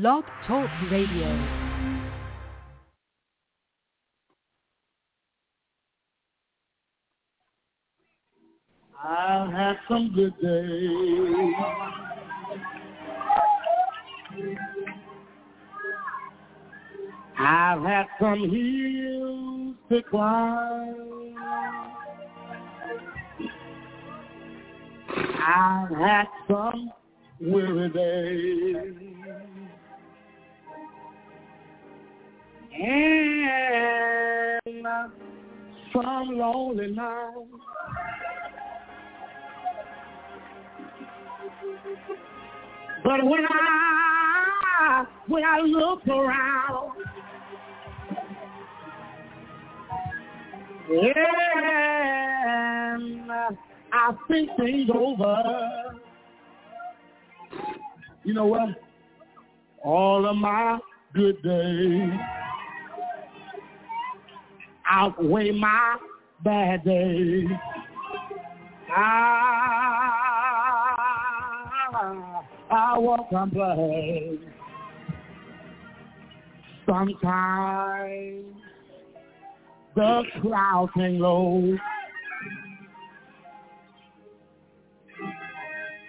Blog Talk Radio. I've had some good days. I've had some hills to climb. I've had some weary days. And some lonely nights. But when I when I look around, and I think things over, you know what? All of my good days outweigh my bad ah, days. I, I won't complain. Sometimes the clouds hang low.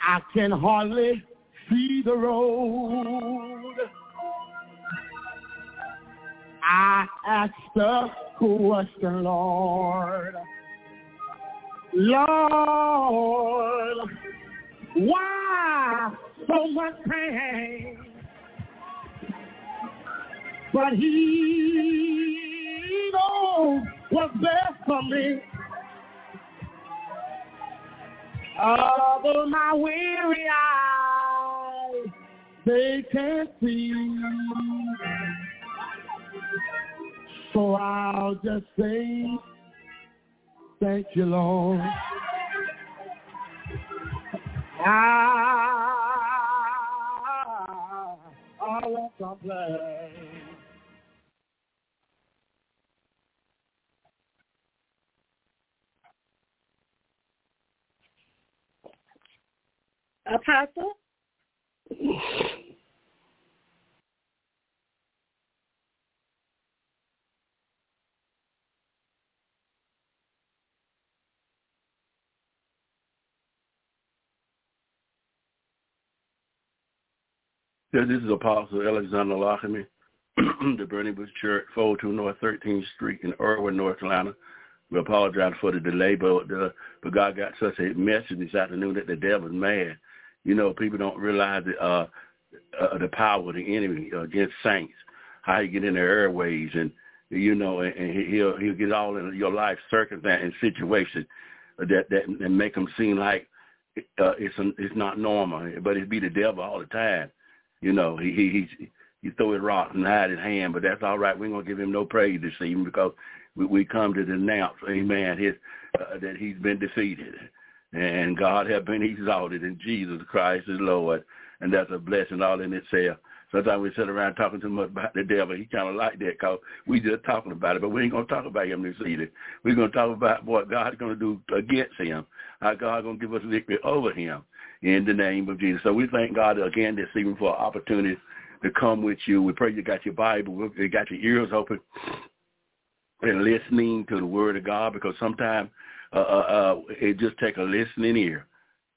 I can hardly see the road. I ask the question, Lord. Lord, why so much pain? But he knows what's best for me. Although my weary eyes, they can't see. So I'll just say, thank you, Lord. I, I won't complain. Apostle? This is Apostle Alexander Lockamy, the Burning Bush Church, 402 North 13th Street in Erwin, North Carolina. We apologize for the delay, but, uh, but God got such a message this afternoon that the devil's mad. You know, people don't realize the, uh, uh, the power of the enemy against saints, how he get in their airways and, you know, and, and he'll, he'll get all in your life circumstance and situation that, that, that make them seem like uh, it's, it's not normal, but it be the devil all the time. You know, he he he he throw his rocks and hide his hand, but that's all right. We're gonna give him no praise this evening because we, we come to denounce, Amen, his uh, that he's been defeated, and God have been exalted, and Jesus Christ is Lord, and that's a blessing all in itself. Sometimes we sit around talking too much about the devil. He kind of like that because we just talking about it, but we ain't going to talk about him this evening. We're going to talk about what God's going to do against him, how God's going to give us victory over him in the name of Jesus. So we thank God again this evening for an opportunity to come with you. We pray you got your Bible, you got your ears open and listening to the word of God because sometimes uh, uh, uh, it just take a listening ear.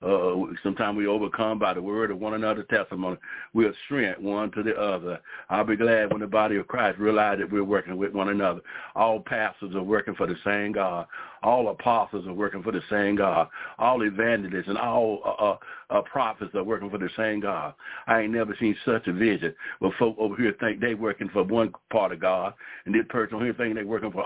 Uh, sometimes we overcome by the word of one another testimony. We are strength one to the other. I'll be glad when the body of Christ realize that we're working with one another. All pastors are working for the same God. All apostles are working for the same God. All evangelists and all uh, prophets are working for the same God. I ain't never seen such a vision where folk over here think they working for one part of God, and this person over here think they working for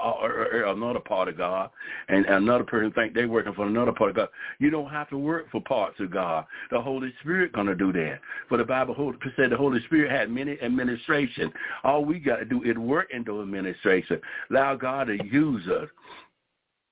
another part of God, and another person think they working for another part of God. You don't have to work for parts of God. The Holy Spirit going to do that. For the Bible said the Holy Spirit had many administration. All we got to do is work into administration. Allow God to use us.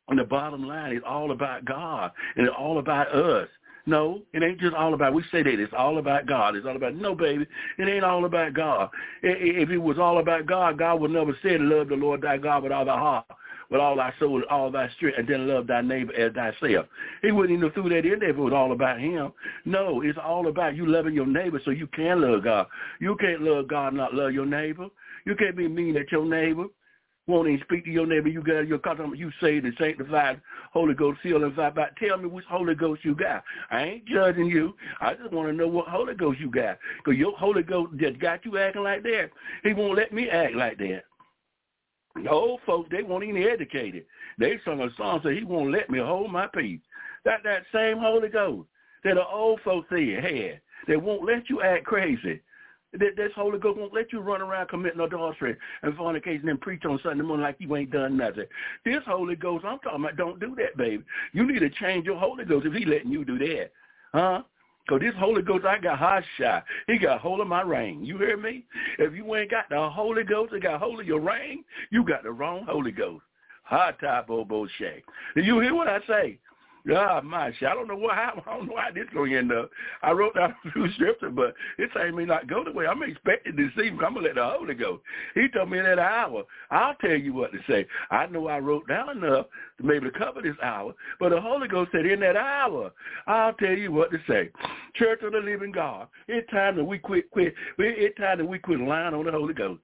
And the bottom line is all about God and it's all about us. No, it ain't just all about, we say that it's all about God. It's all about, no, baby, it ain't all about God. If it was all about God, God would never say, love the Lord thy God with all thy heart, with all thy soul all thy strength, and then love thy neighbor as thyself. He wouldn't even threw that in there if it was all about him. No, it's all about you loving your neighbor so you can love God. You can't love God and not love your neighbor. You can't be mean at your neighbor won't even speak to your neighbor. You got your customer. You saved and sanctified, Holy Ghost seal and. But tell me which Holy Ghost you got. I ain't judging you. I just want to know what Holy Ghost you got. Because your Holy Ghost just got you acting like that. He won't let me act like that. The old folks, they won't even educated. They sung a song say he won't let me hold my peace. That that same Holy Ghost that the old folks said had. They won't let you act crazy. This Holy Ghost won't let you run around committing adultery and fornication and preach on Sunday morning like you ain't done nothing. This Holy Ghost, I'm talking about, don't do that, baby. You need to change your Holy Ghost if he letting you do that. Huh? Because this Holy Ghost, I got hot shot. He got hold of my ring. You hear me? If you ain't got the Holy Ghost, he got hold of your ring, you got the wrong Holy Ghost. Hot top oboe shake. Do you hear what I say? God, my shit. I don't know what happened. I don't know how this going to end up. I wrote down a few scriptures, but it ain't me not go the way I'm expecting to see. I'm gonna let the Holy go. He told me in that hour. I'll tell you what to say. I know I wrote down enough to maybe to cover this hour, but the Holy Ghost said in that hour, I'll tell you what to say. Church of the Living God. It's time that we quit. Quit. It's time that we quit lying on the Holy Ghost.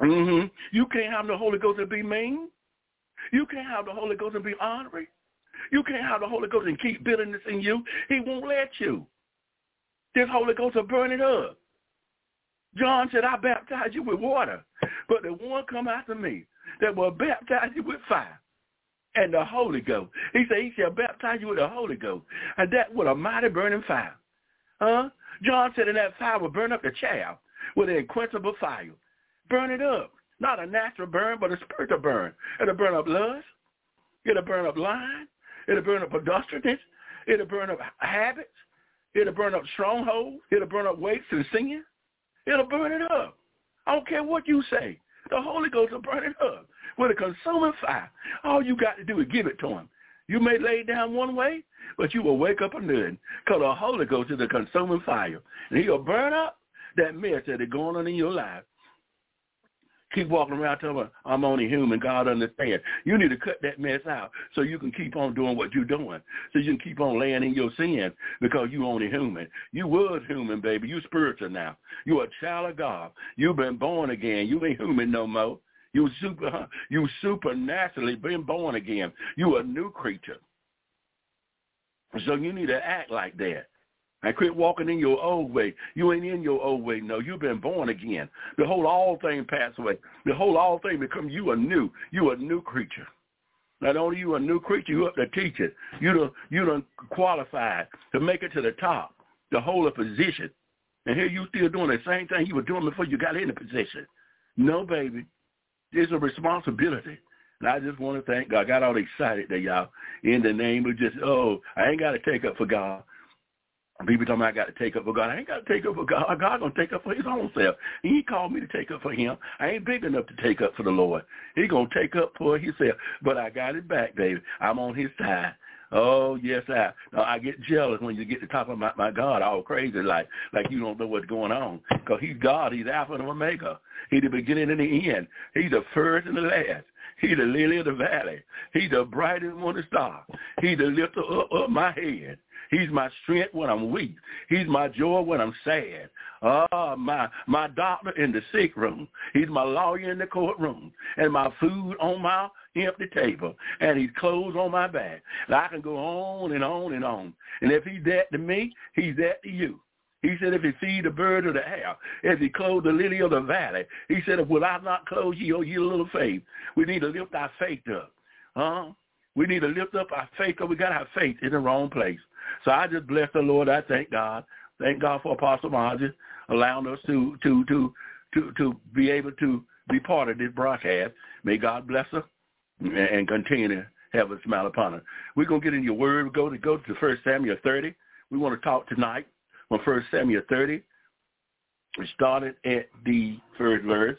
Mm-hmm. You can't have the Holy Ghost and be mean. You can't have the Holy Ghost and be honoring. You can't have the Holy Ghost and keep bitterness in you. He won't let you. This Holy Ghost will burn it up. John said, I baptize you with water, but the one come after me that will baptize you with fire and the Holy Ghost. He said, he shall baptize you with the Holy Ghost, and that with a mighty burning fire. Huh? John said, and that fire will burn up the chaff with an unquenchable fire. Burn it up. Not a natural burn, but a spiritual burn. It'll burn up lust. It'll burn up lying. It'll burn up adulteries. It'll burn up habits. It'll burn up strongholds. It'll burn up weights and sin. It'll burn it up. I don't care what you say. The Holy Ghost will burn it up with a consuming fire. All you got to do is give it to him. You may lay down one way, but you will wake up another because the Holy Ghost is a consuming fire. And he'll burn up that mess that is going on in your life keep walking around telling me I'm only human. God understands. You need to cut that mess out so you can keep on doing what you're doing. So you can keep on laying in your sin because you only human. You was human, baby. You spiritual now. You a child of God. You've been born again. You ain't human no more. You super you supernaturally been born again. You a new creature. So you need to act like that. And quit walking in your old way. You ain't in your old way. No, you've been born again. Behold, all things pass away. Behold, all things become you new. You a new creature. Not only you a new creature, you up to teach it. You done, you done qualified to make it to the top, to hold a position. And here you still doing the same thing you were doing before you got in the position. No, baby. It's a responsibility. And I just want to thank God. I got all excited there, y'all. In the name of just, oh, I ain't got to take up for God. People tell me I got to take up for God. I ain't got to take up for God. God gonna take up for His own self. He called me to take up for Him. I ain't big enough to take up for the Lord. He gonna take up for Himself. But I got it back, baby. I'm on His side. Oh yes, I. No, I get jealous when you get to talk about my God all crazy, like like you don't know what's going on. Cause He's God. He's Alpha and Omega. He's the beginning and the end. He's the first and the last. He's the lily of the valley. He's the brightest morning star. He's the lifter up of my head. He's my strength when I'm weak. He's my joy when I'm sad. Ah, my my doctor in the sick room. He's my lawyer in the courtroom. And my food on my empty table. And he's clothes on my back. And I can go on and on and on. And if he's that to me, he's that to you. He said, if he feed the bird of the air, if he clothe the lily of the valley, he said, will I not clothe you, or you little faith? We need to lift our faith up. Huh? We need to lift up our faith because we got our faith in the wrong place. So I just bless the Lord. I thank God. Thank God for Apostle Margie allowing us to to to to to be able to be part of this broadcast. May God bless her and continue to have a smile upon her. We're gonna get in your word. We go to go to First Samuel 30. We want to talk tonight on First Samuel 30. We started at the first verse,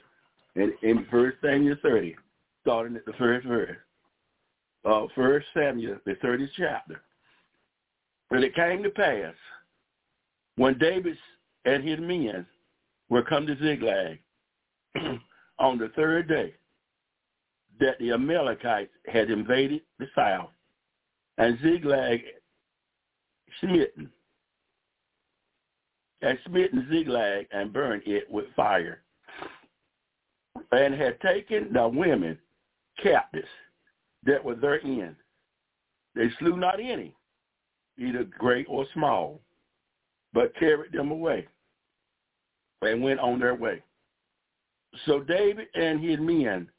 and in First Samuel 30, starting at the first verse. Uh, First Samuel, the 30th chapter. And it came to pass when David and his men were come to Ziklag on the third day, that the Amalekites had invaded the south and Ziklag smitten, had smitten Ziklag and burned it with fire, and had taken the women captives that were therein. They slew not any, either great or small, but carried them away and went on their way. So David and his men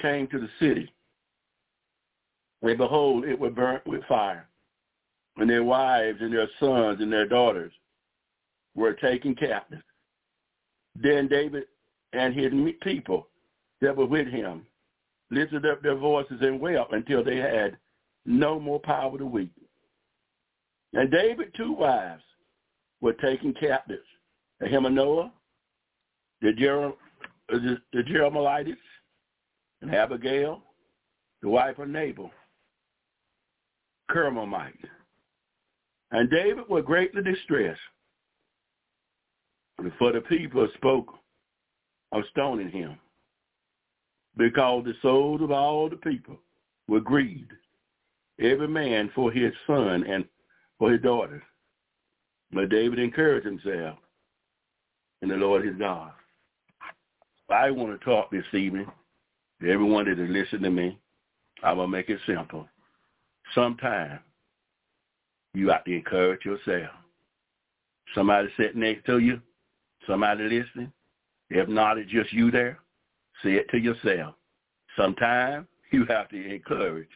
came to the city, and behold, it was burnt with fire, and their wives and their sons and their daughters were taken captive. Then David and his people that were with him lifted up their voices and wept until they had no more power to weep. And David two wives were taken captives, Ahinoam, the, Jer- the, the Jerahmeelites, and Abigail, the wife of Nabal, Carmelite. And David was greatly distressed, for the people spoke of stoning him, because the souls of all the people were grieved, every man for his son and for his daughters. But David encouraged himself in the Lord his God. I want to talk this evening to everyone that is listening to me. Going to make it simple. Sometimes you have to encourage yourself. Somebody sitting next to you, somebody listening, if not, it's just you there, say it to yourself. Sometimes you have to encourage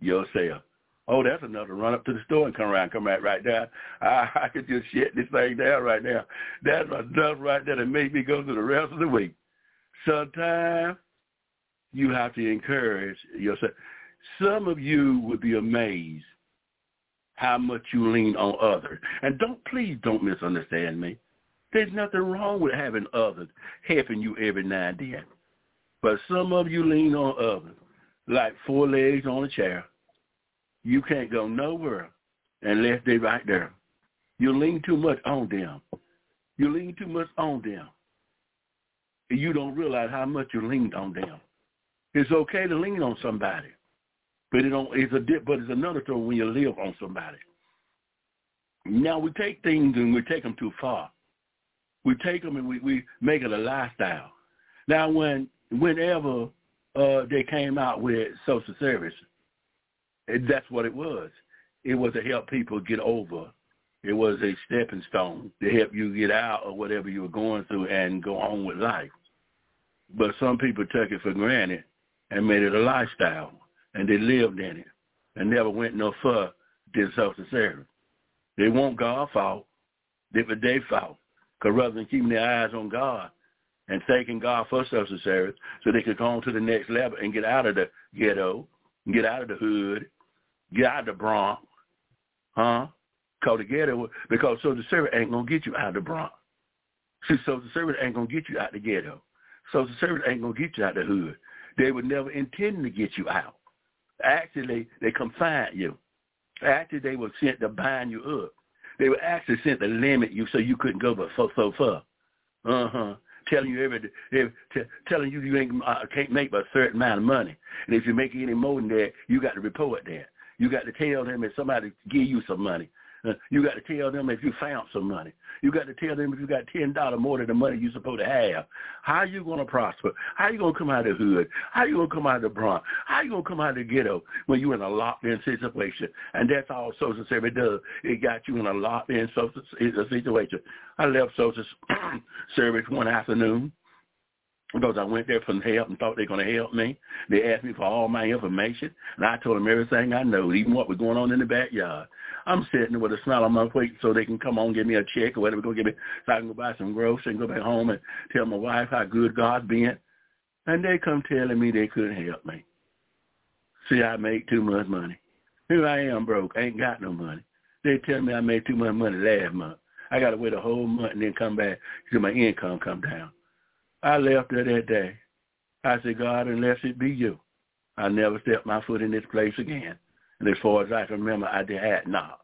yourself. Oh, that's enough to run up to the store and come around, come right right there. I, I could just shut this thing down right now. That's enough right there to make me go through the rest of the week. Sometimes you have to encourage yourself. Some of you would be amazed how much you lean on others. And don't please don't misunderstand me. There's nothing wrong with having others helping you every now and then. But some of you lean on others like four legs on a chair. You can't go nowhere unless they're right there. You lean too much on them. You lean too much on them. You don't realize how much you leaned on them. It's okay to lean on somebody. But it don't, it's a dip, but it's another story when you live on somebody. Now we take things and we take them too far. We take them and we, we make it a lifestyle. Now when whenever uh, they came out with social service, that's what it was. It was to help people get over. It was a stepping stone to help you get out of whatever you were going through and go on with life. But some people took it for granted and made it a lifestyle and they lived in it and never went no further than service. They want God fault, they fault. Because rather than keeping their eyes on God and thanking God for social service so they could go on to the next level and get out of the ghetto, get out of the hood, get out of the Bronx, huh? Cause the ghetto, because social service ain't to get you out of the Bronx. See, social service ain't to get you out of the ghetto. Social service ain't to get you out of the hood. They would never intend to get you out. Actually, they confine you. Actually, they were sent to bind you up. They were actually sent to limit you so you couldn't go but so so far. Uh huh. Telling you every, every t- telling you you ain't uh, can't make but a certain amount of money, and if you make any more than that, you got to report that. You got to tell them if somebody give you some money. Uh, you got to tell them if you found some money. You got to tell them if you got ten dollars more than the money you're supposed to have. How are you to prosper? How are you to come out of the hood? How are you to come out of the Bronx? How are you to come out of the ghetto when you're in a locked-in situation? And that's all social service does. It got you in a locked-in social situation. I left social service one afternoon because I went there for help and thought they were going to help me. They asked me for all my information, and I told them everything I know, even what was going on in the backyard. I'm sitting with a smile on my face so they can come on give me a check or whatever, go give me, so I can go buy some groceries and go back home and tell my wife how good God's been. And they come telling me they couldn't help me. See, I make too much money. Here I am broke, ain't got no money. They tell me I made too much money last month. I got to wait a whole month and then come back till my income come down. I left there that day. I said, God, unless it be you, I never step my foot in this place again. And as far as I can remember, I did had not.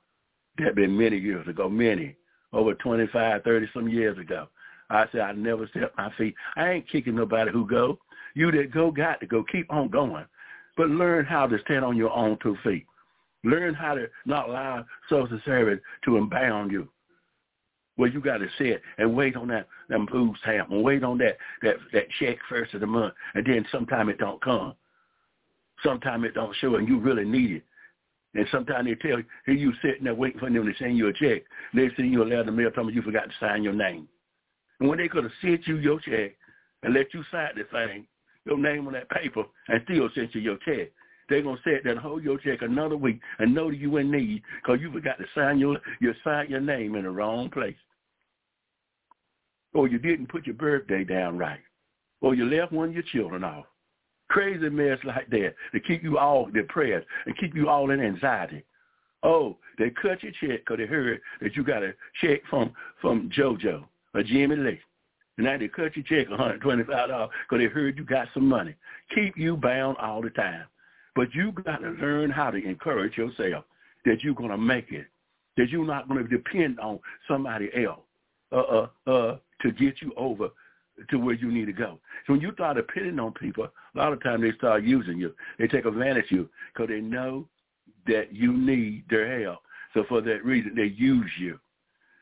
That been many years ago, many, over 25, 30 some years ago. I said, I never step my feet. I ain't kicking nobody who go. You that go got to go. Keep on going. But learn how to stand on your own two feet. Learn how to not allow social service to unbound you. Well, you got to sit and wait on that them food stamp and wait on that that that check first of the month, and then sometime it don't come. Sometime it don't show, and you really need it. And sometimes they tell you, here you sitting there waiting for them to send you a check. They send you a letter in the mail telling you you forgot to sign your name. And when they could have sent you your check and let you sign the thing, your name on that paper, and still send you your check, they're gonna sit there and hold your check another week and know that you in need because you forgot to sign your you sign your name in the wrong place or you didn't put your birthday down right, or you left one of your children off. Crazy mess like that to keep you all depressed and keep you all in anxiety. Oh, they cut your check because they heard that you got a check from from JoJo or Jimmy Lee. And now they cut your check $125 because they heard you got some money. Keep you bound all the time. But you got to learn how to encourage yourself that you're going to make it, that you're not going to depend on somebody else. Uh, uh, uh, to get you over to where you need to go. So when you start depending on people, a lot of times they start using you. They take advantage of you because they know that you need their help. So for that reason, they use you.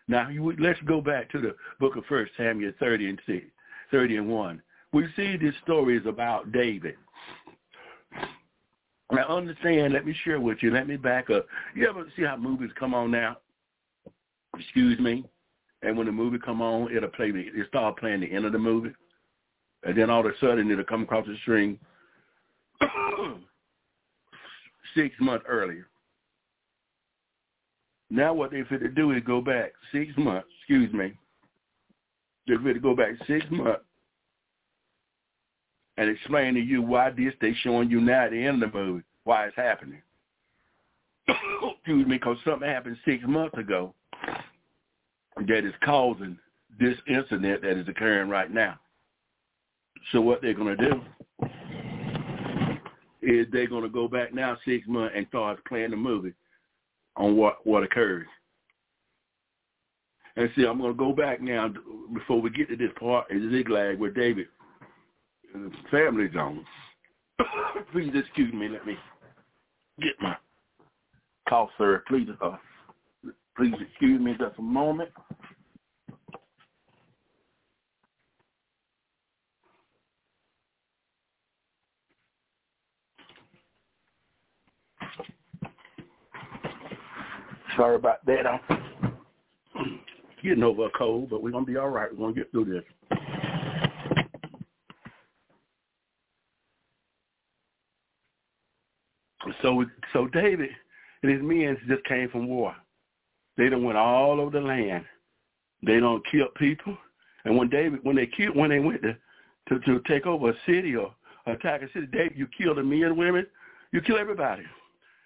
Now, you, let's go back to the book of First Samuel 30 and 6, 30 and 1. We see this story is about David. Now, understand, let me share with you. Let me back up. You ever see how movies come on now? Excuse me and when the movie come on, it'll play the it start playing the end of the movie, and then all of a sudden it'll come across the screen six months earlier. Now what they fit to do is go back six months. Excuse me. They fit to go back six months and explain to you why this they showing you now at the end of the movie why it's happening. excuse me, because something happened six months ago that is causing this incident that is occurring right now. So what they're going to do is they're going to go back now six months and start playing the movie on what what occurred. And see, I'm going to go back now before we get to this part in Ziklag where David and family's on. Please excuse me. Let me get my cough, sir. Please, uh, Please excuse me just a moment. Sorry about that. I'm getting over a cold, but we're going to be all right. We're going to get through this. So, so David and his men just came from war. They done went all over the land. They don't kill people. And when David, when they killed, when they went to, to, to take over a city or attack a city, David, you kill the men, and women, you kill everybody.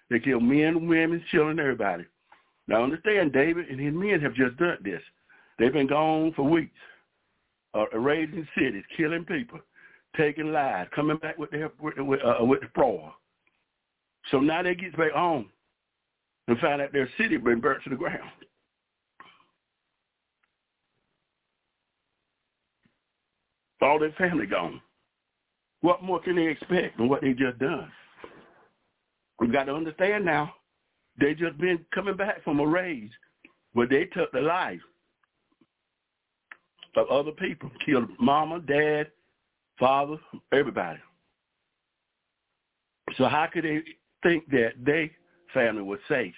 They kill men, women, children, everybody. Now understand, David and his men have just done this. They've been gone for weeks, uh, raiding cities, killing people, taking lives, coming back with their with, uh, with the sprawl. So now they get back home and found out their city had been burnt to the ground. All their family gone. What more can they expect than what they just done? We've got to understand now, they just been coming back from a raid where they took the life of other people, killed mama, dad, father, everybody. So how could they think that they family was safe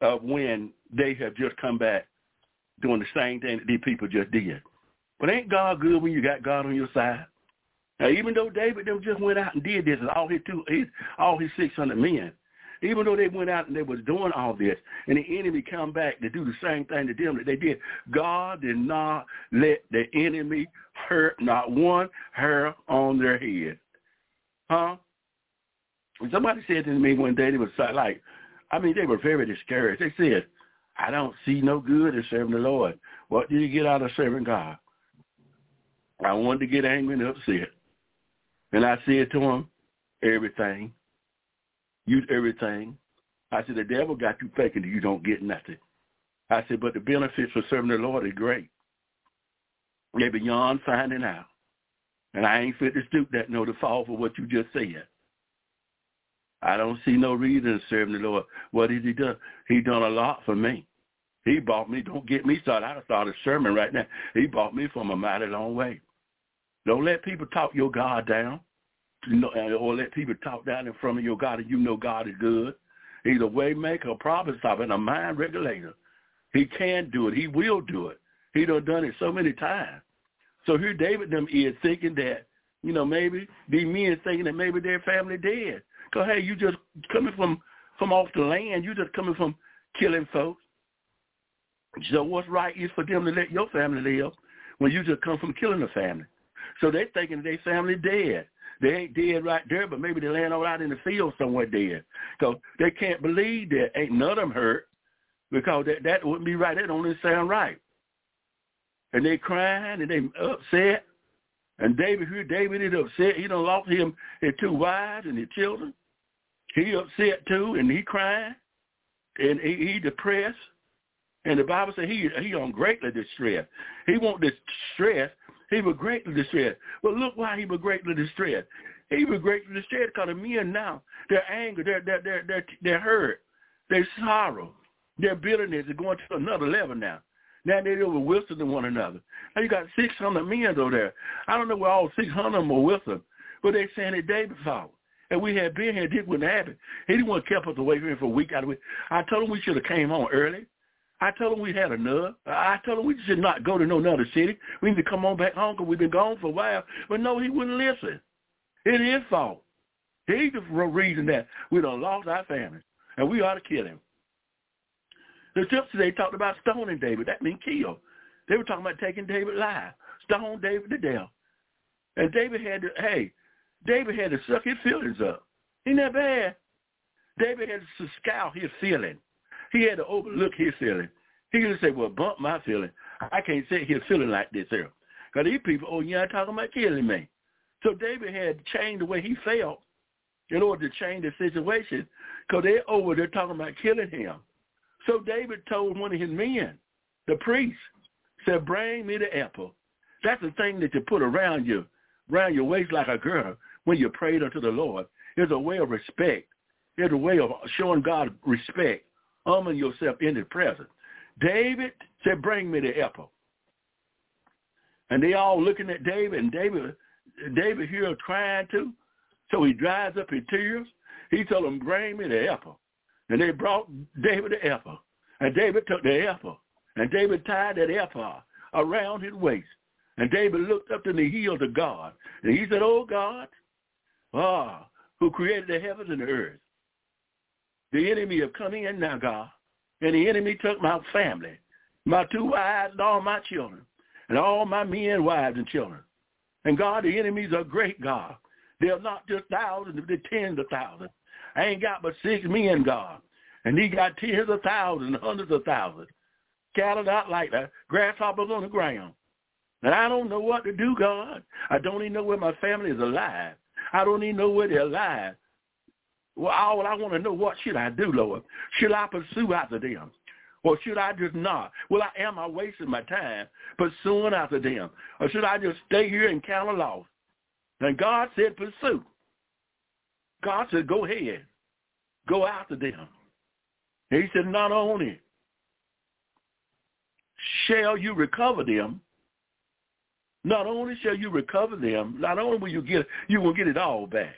of when they have just come back doing the same thing that these people just did. But ain't God good when you got God on your side? Now, even though David them just went out and did this, and all his two, his, all his six hundred men, even though they went out and they was doing all this, and the enemy come back to do the same thing to them that they did, God did not let the enemy hurt not one hair on their head. Huh? Somebody said to me one day, they was like, I mean, they were very discouraged. They said, I don't see no good in serving the Lord. What do you get out of serving God? I wanted to get angry and upset. And I said to him, everything. You everything. I said, the devil got you thinking that you don't get nothing. I said, but the benefits for serving the Lord is great. They're beyond finding out. And I ain't fit to stoop that no to fall for what you just said. I don't see no reason serve the Lord. What has he done? He done a lot for me. He bought me. Don't get me started. I start a sermon right now. He bought me from a mighty long way. Don't let people talk your God down. Uh, or let people talk down in front of your God and you know God is good. He's a way maker, a problem solver, and a mind regulator. He can do it. He will do it. He done done it so many times. So here David them is thinking that, you know, maybe these men thinking that maybe their family dead. Cause hey, you just coming from from off the land. You just coming from killing folks. So what's right is for them to let your family live when you just come from killing a family. So they thinking their family dead. They ain't dead right there, but maybe they laying all out in the field somewhere dead. Because they can't believe that ain't none of them hurt because that, that wouldn't be right. That don't sound right. And they crying and they upset. And David here, David is upset. He done lost him his two wives and his children. He upset too, and he crying, and he, he depressed. And the Bible says he he on greatly distressed. He won't distress. He was greatly distressed. But look why he was greatly distressed. He was greatly distressed because the men now, their anger, their their their their, their hurt, their sorrow, their bitterness is going to another level now. Now they're over whistling one another. Now you got 600 men over there. I don't know where all 600 of them with them, but they saying it David fault. And we had been here, this wouldn't happen. He didn't want to kept us away from here for a week out of it. I told him we should have came home early. I told him we had enough. I told him we should not go to no other city. We need to come on back home because we've been gone for a while. But no, he wouldn't listen. It is his fault. He's the reason that we done lost our family. And we ought to kill him. The scripture they talked about stoning David. That means kill. They were talking about taking David alive, stone David to death. And David had to, hey, David had to suck his feelings up. Ain't that bad? David had to scout his feeling. He had to overlook his feeling. He could say, well, bump my feeling. I can't say his feeling like this here. Because these people, oh, yeah, talking about killing me. So David had to change the way he felt in order to change the situation because they're over there talking about killing him. So David told one of his men, the priest, said, bring me the apple. That's the thing that you put around you, around your waist like a girl when you prayed unto the Lord. It's a way of respect. It's a way of showing God respect, humbling yourself in His presence. David said, bring me the apple. And they all looking at David, and David, David here trying to. So he dries up his tears. He told them, bring me the apple. And they brought David the ephod. And David took the ephod. And David tied that ephod around his waist. And David looked up to the hills of God. And he said, Oh God, ah, who created the heavens and the earth. The enemy have come in now, God. And the enemy took my family, my two wives and all my children, and all my men, wives, and children. And God, the enemies are great, God. They're not just thousands, they're tens of thousands. I ain't got but six men, God. And he got tens of thousands, hundreds of thousands, scattered out like the grasshoppers on the ground. And I don't know what to do, God. I don't even know where my family is alive. I don't even know where they're alive. Well, all I want to know, what should I do, Lord? Should I pursue after them? Or should I just not? Well, I am I wasting my time pursuing after them? Or should I just stay here and count a loss? And God said pursue. God said, go ahead. Go after them. he said, not only shall you recover them, not only shall you recover them, not only will you get, you will get it all back.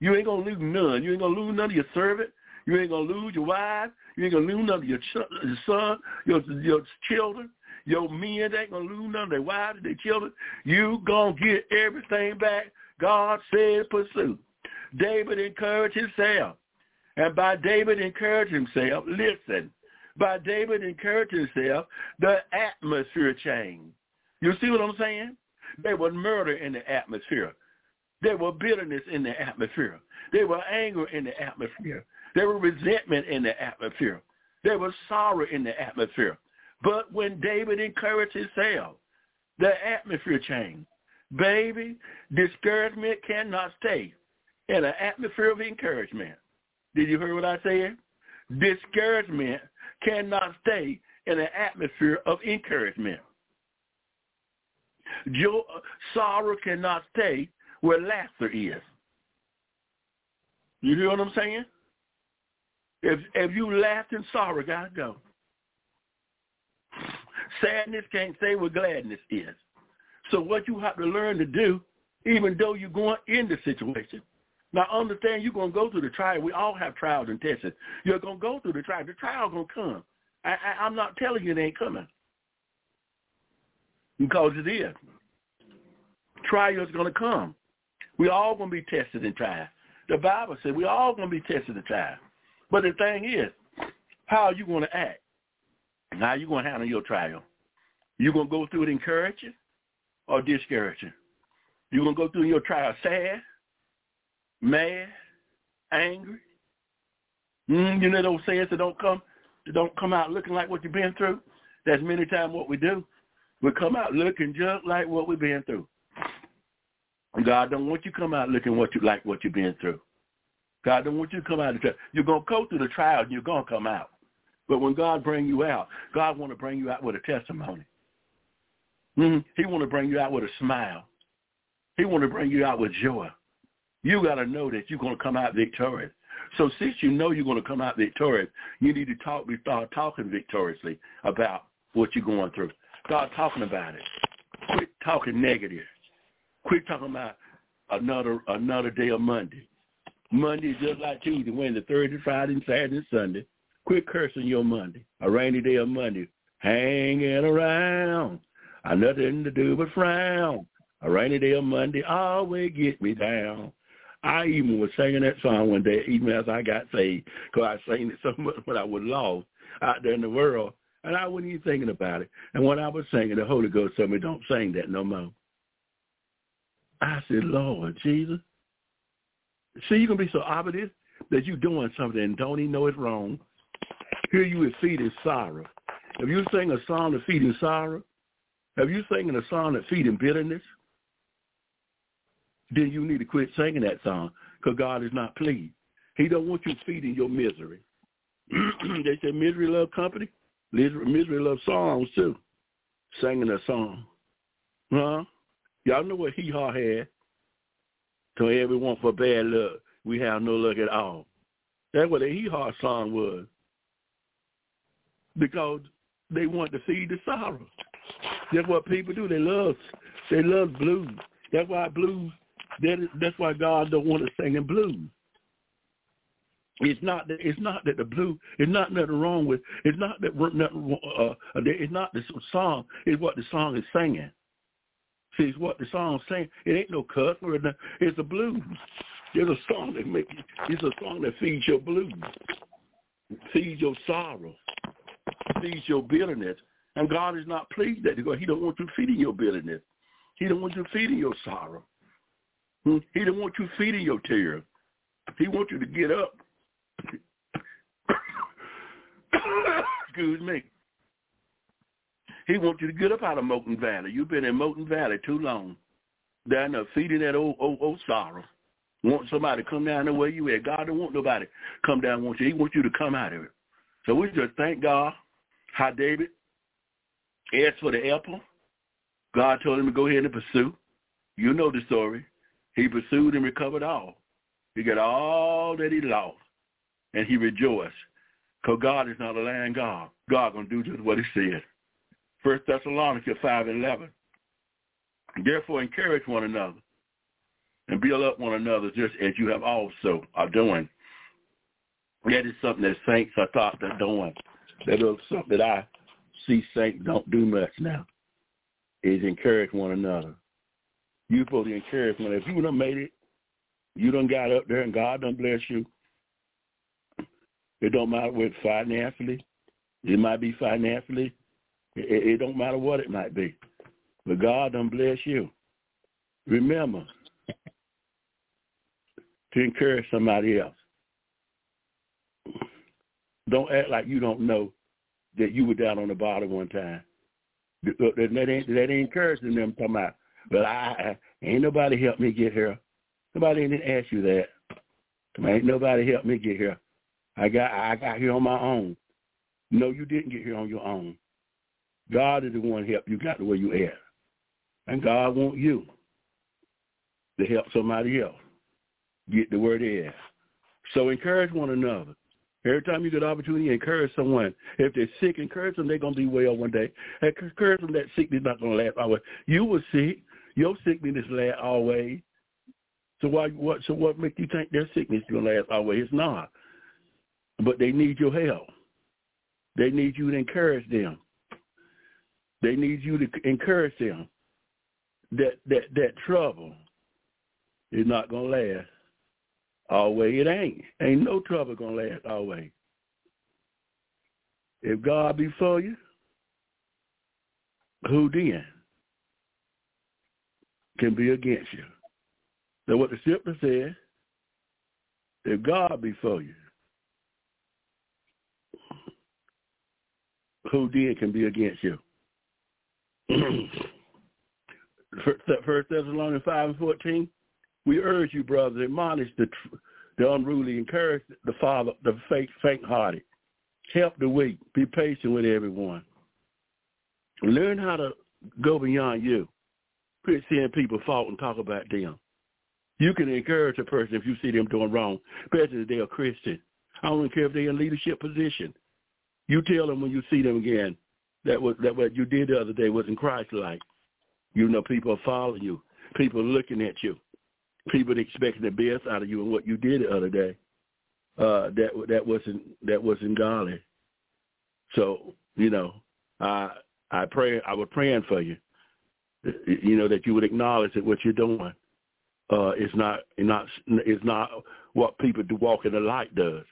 You ain't to lose none. You ain't to lose none of your servant. You ain't to lose your wife. You ain't to lose none of your, ch- your son, your, your children. Your men ain't going to lose none of their wives, their children. You to get everything back. God said pursue. David encouraged himself. And by David encouraged himself, listen, by David encouraged himself, the atmosphere changed. You see what I'm saying? There was murder in the atmosphere. There was bitterness in the atmosphere. There was anger in the atmosphere. There was resentment in the atmosphere. There was sorrow in the atmosphere. But when David encouraged himself, the atmosphere changed. Baby, discouragement cannot stay in an atmosphere of encouragement. Did you hear what I said? Discouragement cannot stay in an atmosphere of encouragement. Joy, sorrow cannot stay where laughter is. You hear what I'm saying? If if you laugh in sorrow, gotta go. Sadness can't stay where gladness is. So what you have to learn to do, even though you're going in the situation, now understand you're gonna go through the trial. We all have trials and tests. You're gonna go through the trial. The trial gonna come. I, I, I'm not telling you it ain't coming because it is. Trials gonna come. We all gonna be tested and tried. The Bible said we all gonna be tested and tried. But the thing is, how are you gonna act? How are you gonna handle your trial? You gonna go through it encouraging or discouraging? You gonna go through your trial sad, mad, angry? Mm, you know those sayings that don't come that don't come out looking like what you've been through? That's many times what we do. We come out looking just like what we've been through. God don't want you come out looking what you like what you've been through. God don't want you to come out of the trial. You're gonna go through the trial and you're gonna come out. But when God bring you out, God want to bring you out with a testimony. Mm-hmm. He want to bring you out with a smile. He want to bring you out with joy. You got to know that you're going to come out victorious. So since you know you're going to come out victorious, you need to talk, start talking victoriously about what you're going through. Start talking about it. Quit talking negative. Quit talking about another another day of Monday. Monday is just like Tuesday, Wednesday, Thursday, Friday, and Saturday, and Sunday. Quit cursing your Monday. A rainy day of Monday. Hanging around. I nothing to do but frown. A rainy day of Monday always get me down. I even was singing that song one day, even as I got saved, because I sang it so much when I was lost out there in the world, and I wasn't even thinking about it. And when I was singing, the Holy Ghost told me, don't sing that no more. I said, Lord Jesus. See, you can be so obvious that you're doing something and don't even know it's wrong. Here you is feeding sorrow. If you sing a song of feeding sorrow, if you singing a song of feeding bitterness, then you need to quit singing that song because God is not pleased. He don't want you feeding your misery. they say misery love company. Misery loves songs too. Singing a song. Huh? Y'all know what Hee Haw had. To everyone for bad luck, we have no luck at all. That's what the Hee Haw song was. Because they want to feed the sorrow. That's what people do. They love they love blues. That's why blues that is, that's why God don't want to sing in blues. It's not that it's not that the blue. It's not nothing wrong with. It's not that nothing. Uh, it's not the song. It's what the song is singing. See, it's what the song's saying. It ain't no cuss word. It's the blues. There's a song that makes. It's a song that feeds your blues, feeds your sorrow, feeds your bitterness. And God is not pleased that because He don't want you feeding your bitterness. He don't want you feeding your sorrow. Hmm? He don't want you feeding your tears. He wants you to get up. Excuse me. He wants you to get up out of Moton Valley. You've been in Moton Valley too long. Down there feeding that old old, old sorrow. Want somebody to come down the way you at. God don't want nobody come down want you. He wants you to come out of it. So we just thank God how David asked for the apple. God told him to go ahead and pursue. You know the story. He pursued and recovered all. He got all that he lost, and he rejoiced. Because God is not a lying God. God going to do just what he said. First Thessalonians 5 and 11. Therefore encourage one another and build up one another just as you have also are doing. That is something that saints are taught they're doing. That is something that I see saints don't do much now, is encourage one another. You supposed to encourage one. If you done made it, you done got up there and God done bless you. It don't matter what financially. It might be financially. It, it don't matter what it might be. But God done bless you. Remember to encourage somebody else. Don't act like you don't know that you were down on the bottom one time. That ain't, that ain't encouraging them talking about, but I, I ain't nobody helped me get here. Nobody didn't ask you that. Ain't nobody helped me get here. I got I got here on my own. No, you didn't get here on your own. God is the one help you got to where you at. And God want you to help somebody else get to where they are. So encourage one another. Every time you get an opportunity, encourage someone. If they're sick, encourage them. They're going to be well one day. Encourage them that sickness not going to last always. You were sick. Your sickness last always. So why what so what makes you think their sickness is gonna last always? It's not. But they need your help. They need you to encourage them. They need you to encourage them that that that trouble is not gonna last always. It ain't. Ain't no trouble gonna last always. If God be for you, who then can be against you? So what the scripture says, if God be for you, who then can be against you? First Thessalonians 5 and 14, we urge you, brothers, admonish the, the unruly, encourage the father, the faint, faint-hearted, help the weak, be patient with everyone. Learn how to go beyond you. Quit seeing people fault and talk about them. You can encourage a person if you see them doing wrong, especially if they're a Christian. I don't care if they're in leadership position. You tell them when you see them again that what that what you did the other day wasn't Christ-like. You know, people are following you. People are looking at you. People are expecting the best out of you and what you did the other day. Uh, that that wasn't that wasn't godly. So you know, I I pray I was praying for you. You know that you would acknowledge that what you're doing uh, is not not is not what people do walk in the light does.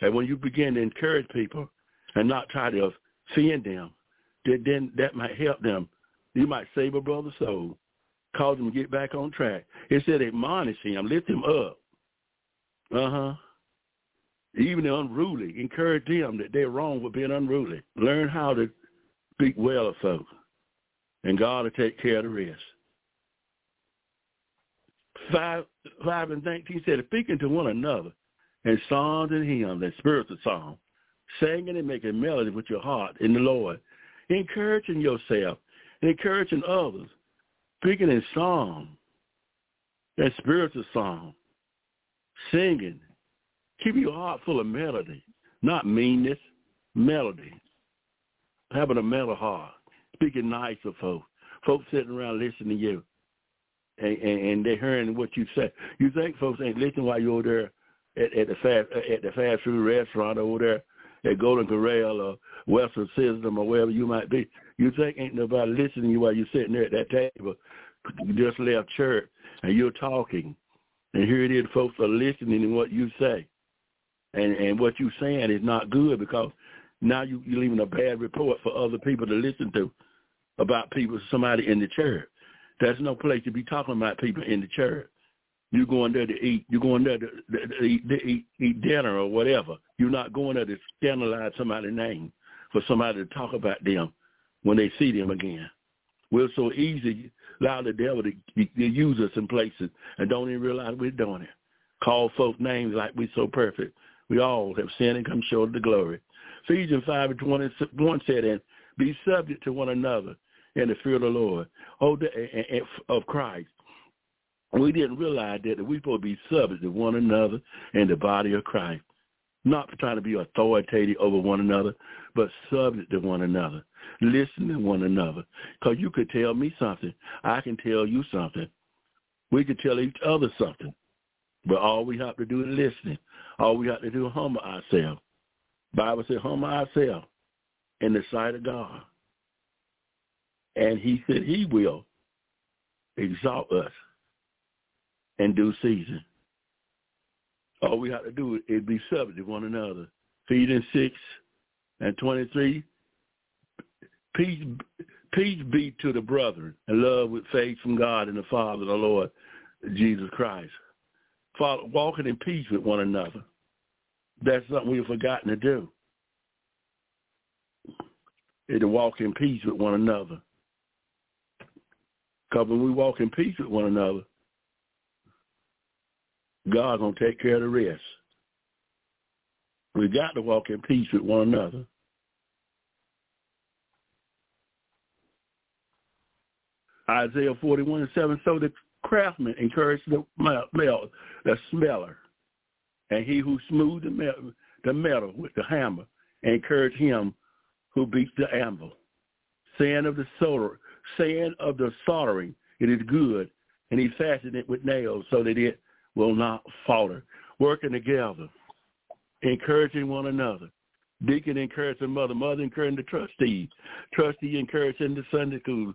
And when you begin to encourage people and not try to offend them, then, then that might help them. You might save a brother's soul, cause them to get back on track. It said admonish him, lift him up. Uh huh. Even the unruly, encourage them that they're wrong for being unruly. Learn how to speak well of folks, and God will take care of the rest. 5, 5 and 19 said, speaking to one another in songs and hymns and spiritual songs, singing and making melody with your heart in the Lord, encouraging yourself, encouraging others, speaking in song and spiritual song, singing. Keep your heart full of melody, not meanness, melody. Having a mellow heart, speaking nice of folks, folks sitting around listening to you and, and, and they're hearing what you say. You think folks ain't listening while you're over there at, at the fast at the fast food restaurant over there at Golden Corral or Western Sizzlin or wherever you might be. You think ain't nobody listening to you while you're sitting there at that table. You just left church and you're talking, and here it is, folks are listening to what you say, and and what you're saying is not good because now you, you're leaving a bad report for other people to listen to about people, somebody in the church. There's no place to be talking about people in the church. You're going there to eat. You're going there to, to, eat, to eat, eat dinner or whatever. You're not going there to scandalize somebody's name for somebody to talk about them when they see them again. We're so easy allow the devil to, to use us in places and don't even realize we're doing it. Call folks names like we're so perfect. We all have sinned and come short of the glory. Ephesians 5 and 21 said, and be subject to one another in the fear of the Lord, oh, of Christ. We didn't realize that we're supposed to be subject to one another in the body of Christ, not trying to be authoritative over one another, but subject to one another, listening to one another. Because you could tell me something, I can tell you something. We could tell each other something, but all we have to do is listening. All we have to do is humble ourselves. Bible says humble ourselves in the sight of God. And he said he will exalt us in due season. All we have to do is be subject to one another. Ephesians 6 and 23, peace, peace be to the brethren and love with faith from God and the Father, the Lord Jesus Christ. Father, walking in peace with one another. That's something we've forgotten to do. To walk in peace with one another. Because when we walk in peace with one another, God's going to take care of the rest. We got to walk in peace with one another. Isaiah 41 and 7, so the craftsman encouraged the, the smelter, and he who smoothed the metal, the metal with the hammer encouraged him who beats the anvil, saying of the solder, saying of the soldering, it is good, and he fastened it with nails so that it will not falter. Working together, encouraging one another. Deacon encouraging mother, mother encouraging the trustee, trustee encouraging the Sunday school,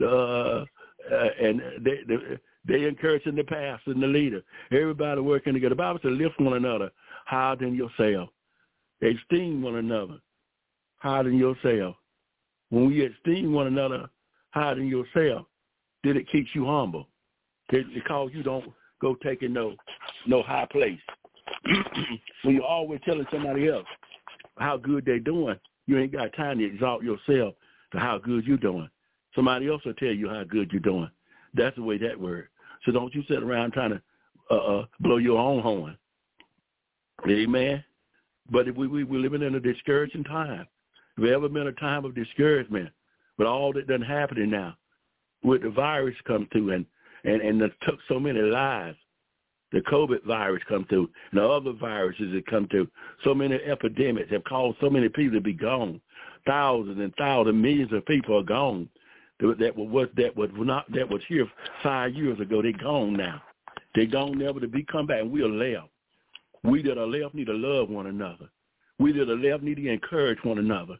uh, uh, and they, they they encouraging the pastor and the leader. Everybody working together. The Bible says, lift one another higher than yourself. Esteem one another higher than yourself. When we esteem one another higher than yourself, then it keeps you humble. Because you don't go taking no no high place. when you're always telling somebody else how good they're doing, you ain't got time to exalt yourself to how good you're doing. Somebody else will tell you how good you're doing. That's the way that works. So don't you sit around trying to uh, uh, blow your own horn. Amen. But if we, we we're living in a discouraging time, Have there ever been a time of discouragement, but all that done happening now, with the virus come through and and and it took so many lives, the COVID virus come through, and the other viruses that come through, so many epidemics have caused so many people to be gone. Thousands and thousands, millions of people are gone that was that was not that was here five years ago. They gone now. They gone never to be come back. And we are left. We that are left need to love one another. We that are left need to encourage one another.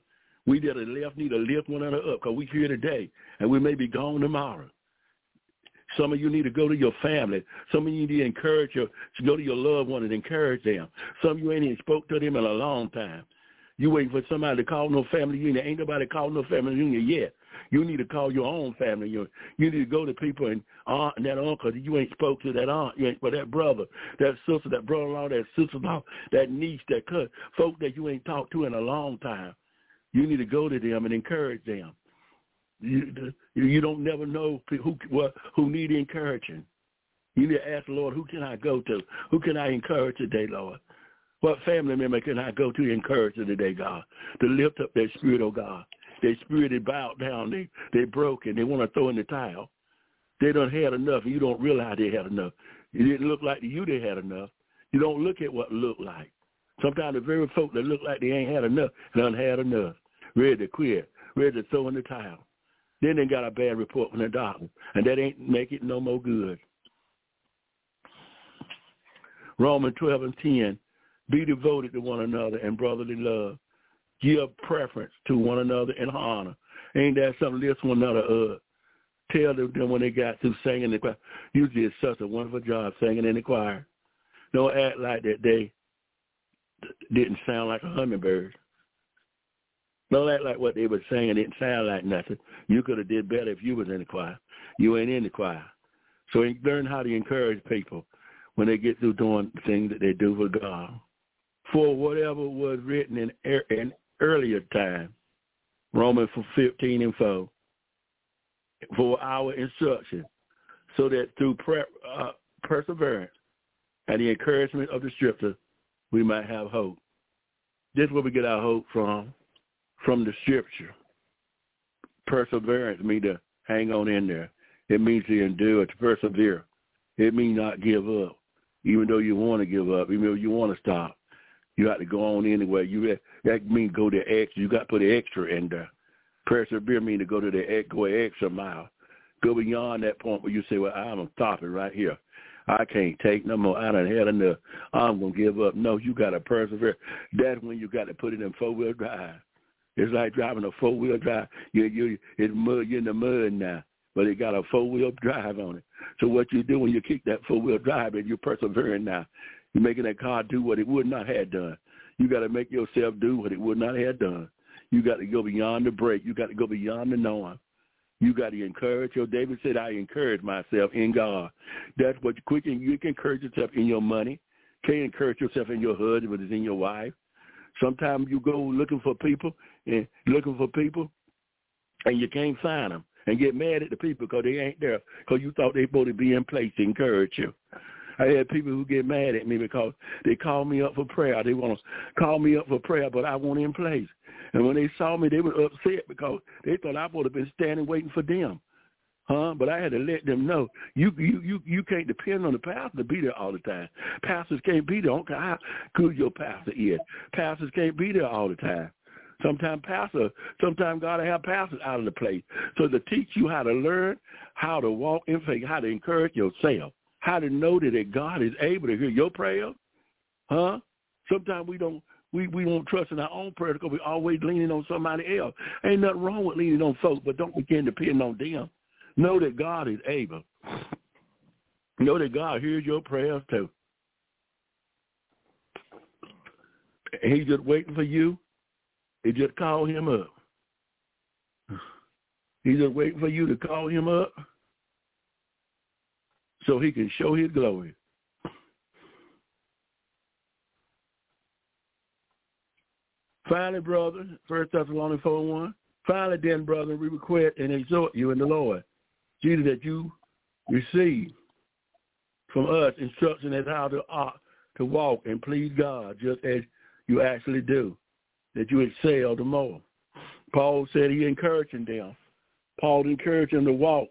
We that are left need to lift one another up because we're here today and we may be gone tomorrow. Some of you need to go to your family. Some of you need to encourage your to go to your loved one and encourage them. Some of you ain't even spoke to them in a long time. You waiting for somebody to call no family union. Ain't nobody called no family union yet. You need to call your own family. You you need to go to people and aunt and that uncle. You ain't spoke to that aunt. You ain't but that brother, that sister, that brother-in-law, that sister-in-law, that niece, that cousin, folk that you ain't talked to in a long time. You need to go to them and encourage them. You you don't never know who what who need encouraging. You need to ask the Lord, who can I go to? Who can I encourage today, Lord? What family member can I go to encourage today, God, to lift up their spirit, oh God? Their spirit is bowed down. They they broken. They want to throw in the towel. They don't had enough, and you don't realize they had enough. It didn't look like you they had enough. You don't look at what looked like. Sometimes the very folk that look like they ain't had enough, done had enough, ready to quit, ready to throw in the towel. Then they got a bad report from the doctor, and that ain't make it no more good. Romans 12 and 10, be devoted to one another and brotherly love, give preference to one another in honor. Ain't that something lift one another up? Tell them when they got to singing in the choir. You did such a wonderful job singing in the choir. Don't act like that they didn't sound like a hummingbird. Don't act like what they were saying it didn't sound like nothing. You could have did better if you was in the choir. You ain't in the choir. So learn how to encourage people when they get through doing things that they do for God. For whatever was written in, in earlier time, Romans 15 and 4, for our instruction, so that through pre- uh, perseverance and the encouragement of the scripture, we might have hope. This is where we get our hope from, from the scripture. Perseverance means to hang on in there. It means to endure, to persevere. It means not give up, even though you want to give up, even though you want to stop. You got to go on anyway. You that means go to the extra. You got to put the extra in there. Persevere means to go to the go an extra mile. Go beyond that point where you say, "Well, I'm stopping right here. I can't take no more. I done had enough. I'm gonna give up." No, you got to persevere. That's when you got to put it in four wheel drive. It's like driving a four wheel drive. You you it's mud. You're in the mud now, but it got a four wheel drive on it. So what you do when you kick that four wheel drive and you're persevering now, you're making that car do what it would not have done. You got to make yourself do what it would not have done. You got to go beyond the break. You got to go beyond the norm. You got to encourage your. David said, "I encourage myself in God." That's what you quick. You can encourage yourself in your money. Can encourage yourself in your husband, but it's in your wife. Sometimes you go looking for people and looking for people, and you can't find them, and get mad at the people because they ain't there because you thought they supposed to be in place to encourage you. I had people who get mad at me because they call me up for prayer. They want to call me up for prayer, but I wasn't in place. And when they saw me, they were upset because they thought I would have been standing waiting for them. Huh? But I had to let them know you you you you can't depend on the pastor to be there all the time. Pastors can't be there. I don't care how good your pastor is. Pastors can't be there all the time. Sometimes pastor, sometimes God have pastors out of the place. So to teach you how to learn, how to walk in faith, how to encourage yourself, how to know that God is able to hear your prayer. Huh? Sometimes we don't we we don't trust in our own prayer because we're always leaning on somebody else. Ain't nothing wrong with leaning on folks, but don't begin to on them. Know that God is able. Know that God hears your prayers too. He's just waiting for you. He just call him up. He's just waiting for you to call him up so he can show his glory. Finally, brother, First Thessalonians 4 1. Finally, then, brother, we request and exhort you in the Lord, Jesus, that you receive from us instruction as how to uh, to walk and please God, just as you actually do, that you excel the more. Paul said he encouraging them. Paul encouraged them to walk,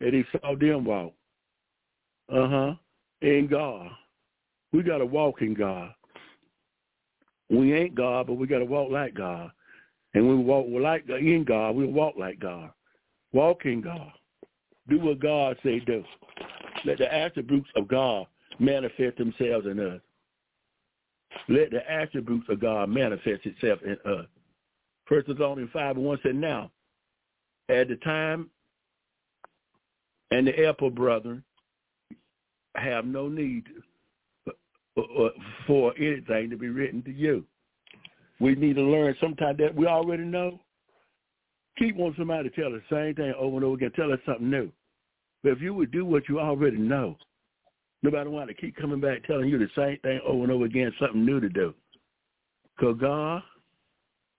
and he saw them walk. Uh huh. In God, we got to walk in God. We ain't God, but we got to walk like God. And we walk like in God, we walk like God. Walk in God. Do what God say do. Let the attributes of God manifest themselves in us. Let the attributes of God manifest itself in us. First Thessalonians 5 and 1 said, Now, at the time and the apple brethren have no need for anything to be written to you. We need to learn sometimes that we already know. Keep wanting somebody to tell us the same thing over and over again. Tell us something new. But if you would do what you already know, nobody want to keep coming back telling you the same thing over and over again, something new to do. Because God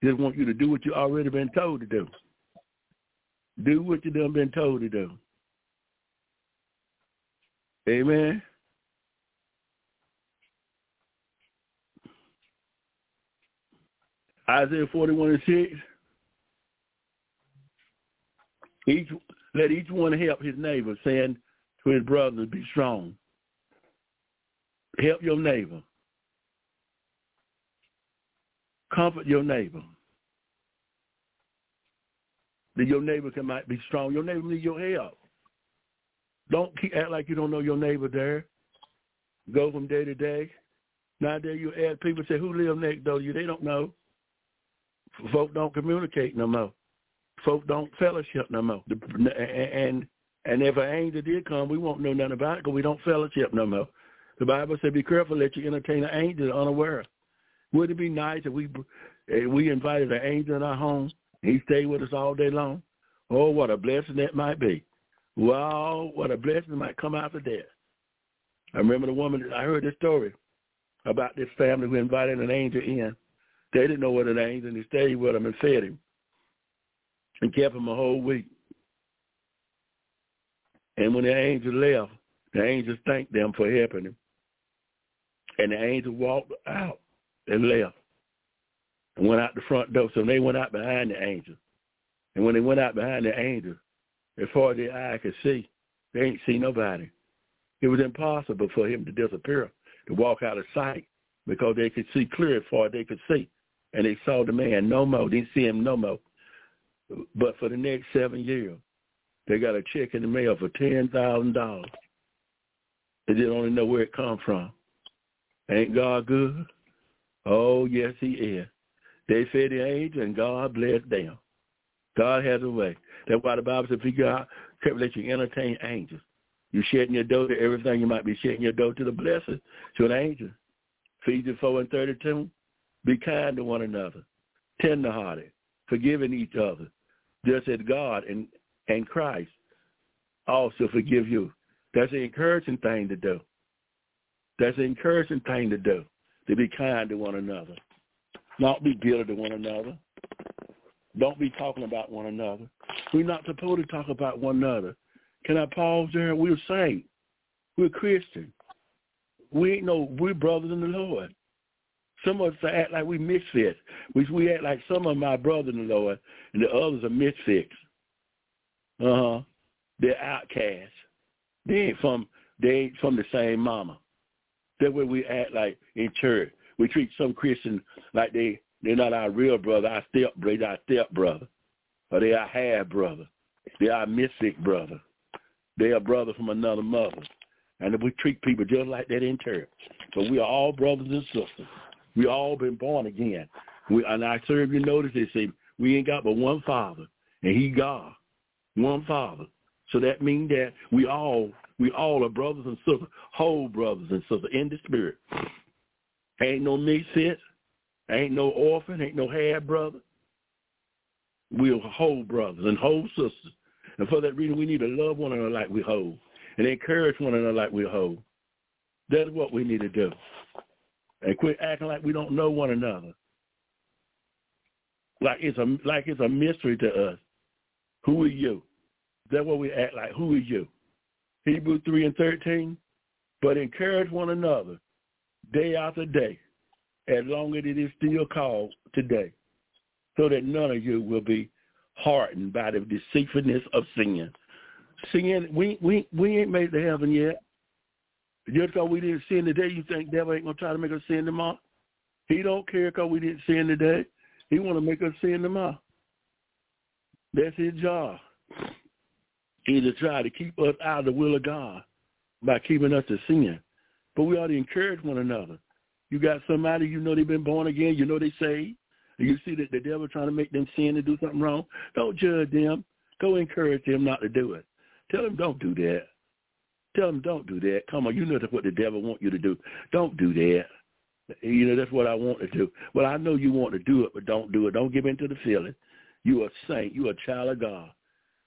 just want you to do what you already been told to do. Do what you done been told to do. Amen. Isaiah 41 and 6. Each, let each one help his neighbor, saying to his brother, be strong. Help your neighbor. Comfort your neighbor. That your neighbor can might be strong. Your neighbor needs your help. Don't keep, act like you don't know your neighbor there. Go from day to day. Nowadays you add people say, who live next door to you? They don't know. Folk don't communicate no more. Folk don't fellowship no more. And and if an angel did come, we won't know nothing about it because we don't fellowship no more. The Bible said, "Be careful that you entertain an angel unaware." Wouldn't it be nice if we if we invited an angel in our home he stayed with us all day long? Oh, what a blessing that might be! Wow, what a blessing might come out of that. I remember the woman. I heard this story about this family who invited an angel in they didn't know what it ain't, and they stayed with him and fed him and kept him a whole week. And when the angel left, the angel thanked them for helping him. And the angel walked out and left and went out the front door. So they went out behind the angel. And when they went out behind the angel, as far as their eye could see, they ain't see nobody. It was impossible for him to disappear, to walk out of sight, because they could see clear as far as they could see and they saw the man no more. Didn't see him no more. But for the next seven years, they got a check in the mail for ten thousand dollars. They didn't only know where it come from. Ain't God good? Oh yes, He is. They fed the angel, and God blessed them. God has a way. That's why the Bible says, "If you God, let you entertain angels." You're shedding your dough to everything. You might be shedding your dough to the blessing to an angel. Ephesians four and thirty-two. Be kind to one another, tenderhearted, forgiving each other, just as God and, and Christ also forgive you. That's an encouraging thing to do. That's an encouraging thing to do, to be kind to one another. Not be bitter to one another. Don't be talking about one another. We're not supposed to talk about one another. Can I pause there? We're saints. We're Christian. We ain't no, we're brothers in the Lord. Some of us act like we misfits. We we act like some of my brothers in the Lord, and the others are misfits. Uh huh. They're outcasts. They ain't from they ain't from the same mama. That's where we act like in church. We treat some Christians like they they're not our real brother, our step brother, our step brother, or they our half brother. They are our mystic brother. They are a brother from another mother. And if we treat people just like that in church. But we are all brothers and sisters. We all been born again. We, and I serve you notice they say we ain't got but one father, and he God. One father. So that means that we all we all are brothers and sisters, whole brothers and sisters in the spirit. Ain't no misfits, ain't no orphan, ain't no half brother. We're whole brothers and whole sisters. And for that reason, we need to love one another like we whole and encourage one another like we're whole. That's what we need to do. And quit acting like we don't know one another. Like it's a like it's a mystery to us. Who are you? That's what we act like. Who are you? Hebrews 3 and 13. But encourage one another day after day, as long as it is still called today, so that none of you will be hardened by the deceitfulness of sin. Sin, we we we ain't made to heaven yet. Just because we didn't sin today, you think devil ain't gonna try to make us sin tomorrow? He don't care because we didn't sin today. He want to make us sin tomorrow. That's his job. He to try to keep us out of the will of God by keeping us to sin. But we ought to encourage one another. You got somebody you know they've been born again, you know they saved, you see that the devil trying to make them sin and do something wrong. Don't judge them. Go encourage them not to do it. Tell them don't do that. Tell them don't do that. Come on, you know that's what the devil want you to do. Don't do that. You know, that's what I want to do. Well, I know you want to do it, but don't do it. Don't give in to the feeling. You are a saint. You are a child of God.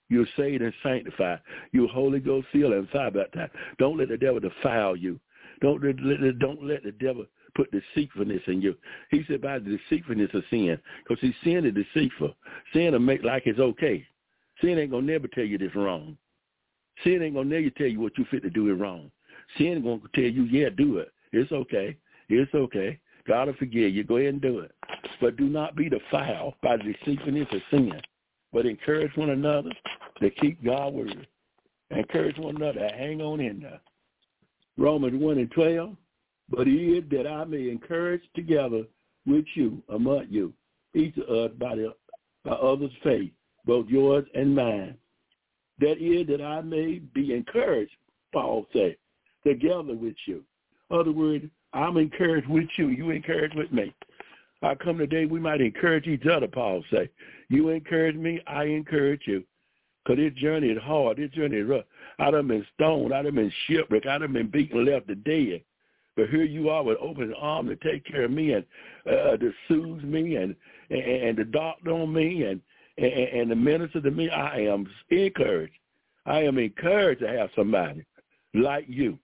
You're saved and sanctified. You're Holy Ghost filled and fire baptized. Don't let the devil defile you. Don't let, don't let the devil put deceitfulness in you. He said by the deceitfulness of sin. Because sin is deceitful. Sin will make like it's okay. Sin ain't to never tell you this wrong. Sin ain't to never tell you what you fit to do is wrong. Sin to tell you, yeah, do it. It's okay. It's okay. God will forgive you. Go ahead and do it. But do not be defiled by the deceitfulness of sin. But encourage one another to keep God's word. Encourage one another to hang on in there. Romans 1 and 12. But it that I may encourage together with you, among you, each of us by, the, by others' faith, both yours and mine. That is that I may be encouraged, Paul said, together with you. Other words, I'm encouraged with you. You encouraged with me. I come today, we might encourage each other, Paul say. You encourage me, I encourage you. Because this journey is hard. This journey is rough. I done been stoned. I done been shipwrecked. I done been beaten left to dead. But here you are with open arms to take care of me and uh, to soothe me and, and, and the doctor on me and, and, and the minister to me. I am encouraged. I am encouraged to have somebody like you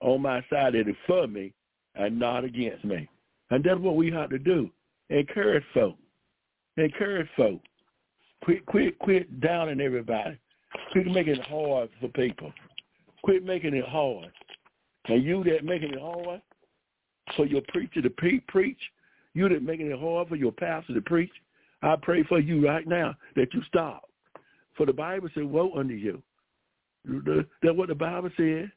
on my side that is for me and not against me. And that's what we have to do. Encourage folk. Encourage folk. Quit, quit, quit downing everybody. Quit making it hard for people. Quit making it hard. And you that making it hard for your preacher to pre- preach, you that making it hard for your pastor to preach, I pray for you right now that you stop. For the Bible said, woe unto you. That's what the Bible said.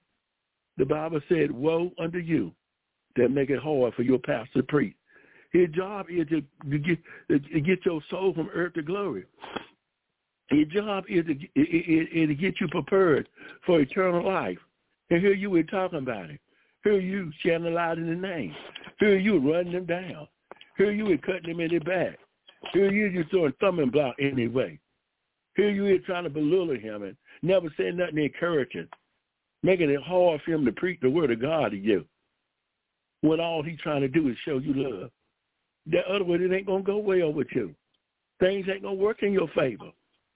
The Bible said, woe unto you that make it hard for your pastor to preach. His job is to, get, to get your soul from earth to glory. His job is to, is, is to get you prepared for eternal life. And here you were talking about it. Here you channelizing the name. Here you running them down. Here you were cutting them in the back. Here you just throwing thumbing block anyway. Here you is trying to belittle him and never saying nothing encouraging, making it hard for him to preach the word of God to you. When all he's trying to do is show you love. That other way, it ain't gonna go well with you. Things ain't gonna work in your favor.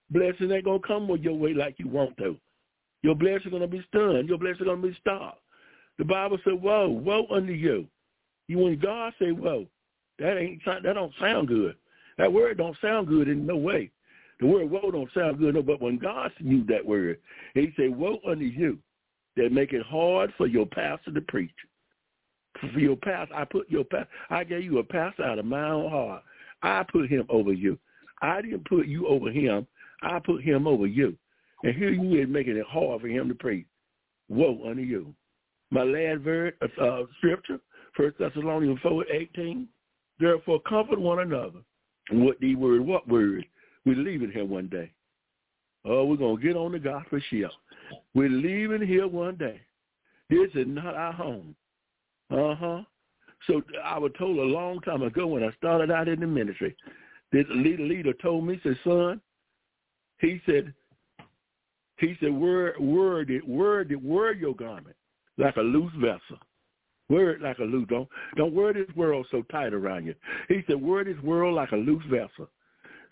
Blessings ain't gonna come with your way like you want to. Your blessings are gonna be stunned. Your blessings are gonna be stopped. The Bible said, "Woe, woe unto you." You when God say "Woe," that ain't that don't sound good. That word don't sound good in no way. The word "woe" don't sound good, no. But when God used that word, He said, "Woe unto you that make it hard for your pastor to preach." For your past. I put your past. I gave you a pastor out of my own heart. I put him over you. I didn't put you over him. I put him over you. And here you is making it hard for him to preach. Woe unto you. My last verse, uh, scripture, First Thessalonians 4, 18. Therefore comfort one another. What the word, what word? We're leaving here one day. Oh, we're going to get on the gospel ship. We're leaving here one day. This is not our home. Uh-huh. So I was told a long time ago when I started out in the ministry, this leader leader told me, said, son, he said, he said, word, word it, word it, word your garment like a loose vessel. Wear it like a loose. Don't don't wear this world so tight around you. He said, wear this world like a loose vessel.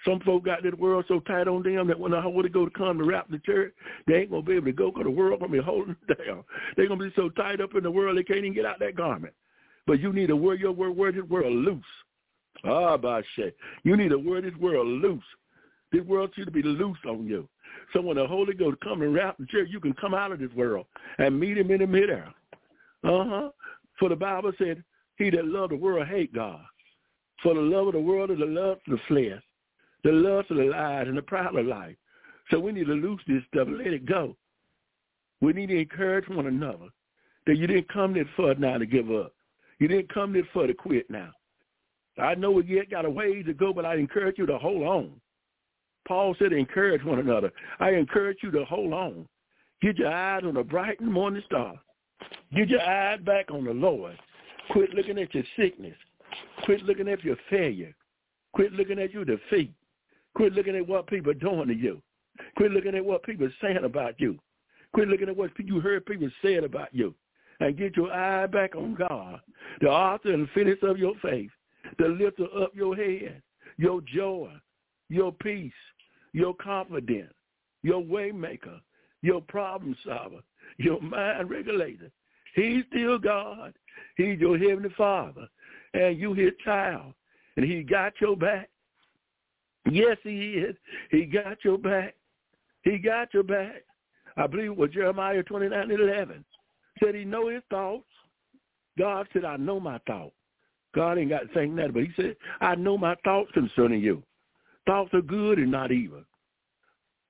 Some folk got this world so tight on them that when the Holy to come to wrap the church, they ain't gonna be able to go because the world gonna be holding them down. They're gonna be so tied up in the world they can't even get out that garment. But you need to wear your word, wear this world loose. Ah, Bashe. You need to wear this world loose. This world should be loose on you. So when the Holy Ghost come and wrap the church, you can come out of this world and meet him in the midair. Uh-huh. For the Bible said, he that love the world hate God. For the love of the world is the love of the flesh, the lust of the lies, and the pride of life. So we need to loose this stuff let it go. We need to encourage one another that you didn't come this far now to give up. You didn't come this far to quit now. I know we yet got a ways to go, but I encourage you to hold on. Paul said encourage one another. I encourage you to hold on. Get your eyes on the bright morning star. Get your eyes back on the Lord. Quit looking at your sickness. Quit looking at your failure. Quit looking at your defeat. Quit looking at what people are doing to you. Quit looking at what people are saying about you. Quit looking at what you heard people say about you. And get your eye back on God, the author and finisher of your faith, the lifter up your head, your joy, your peace, your confidence, your waymaker, your problem solver, your mind regulator. He's still God. He's your heavenly Father, and you his child, and he got your back. Yes, he is. He got your back. He got your back. I believe it was Jeremiah 29 and 11. Said he know his thoughts. God said, I know my thoughts. God ain't got to think that, but he said, I know my thoughts concerning you. Thoughts are good and not evil.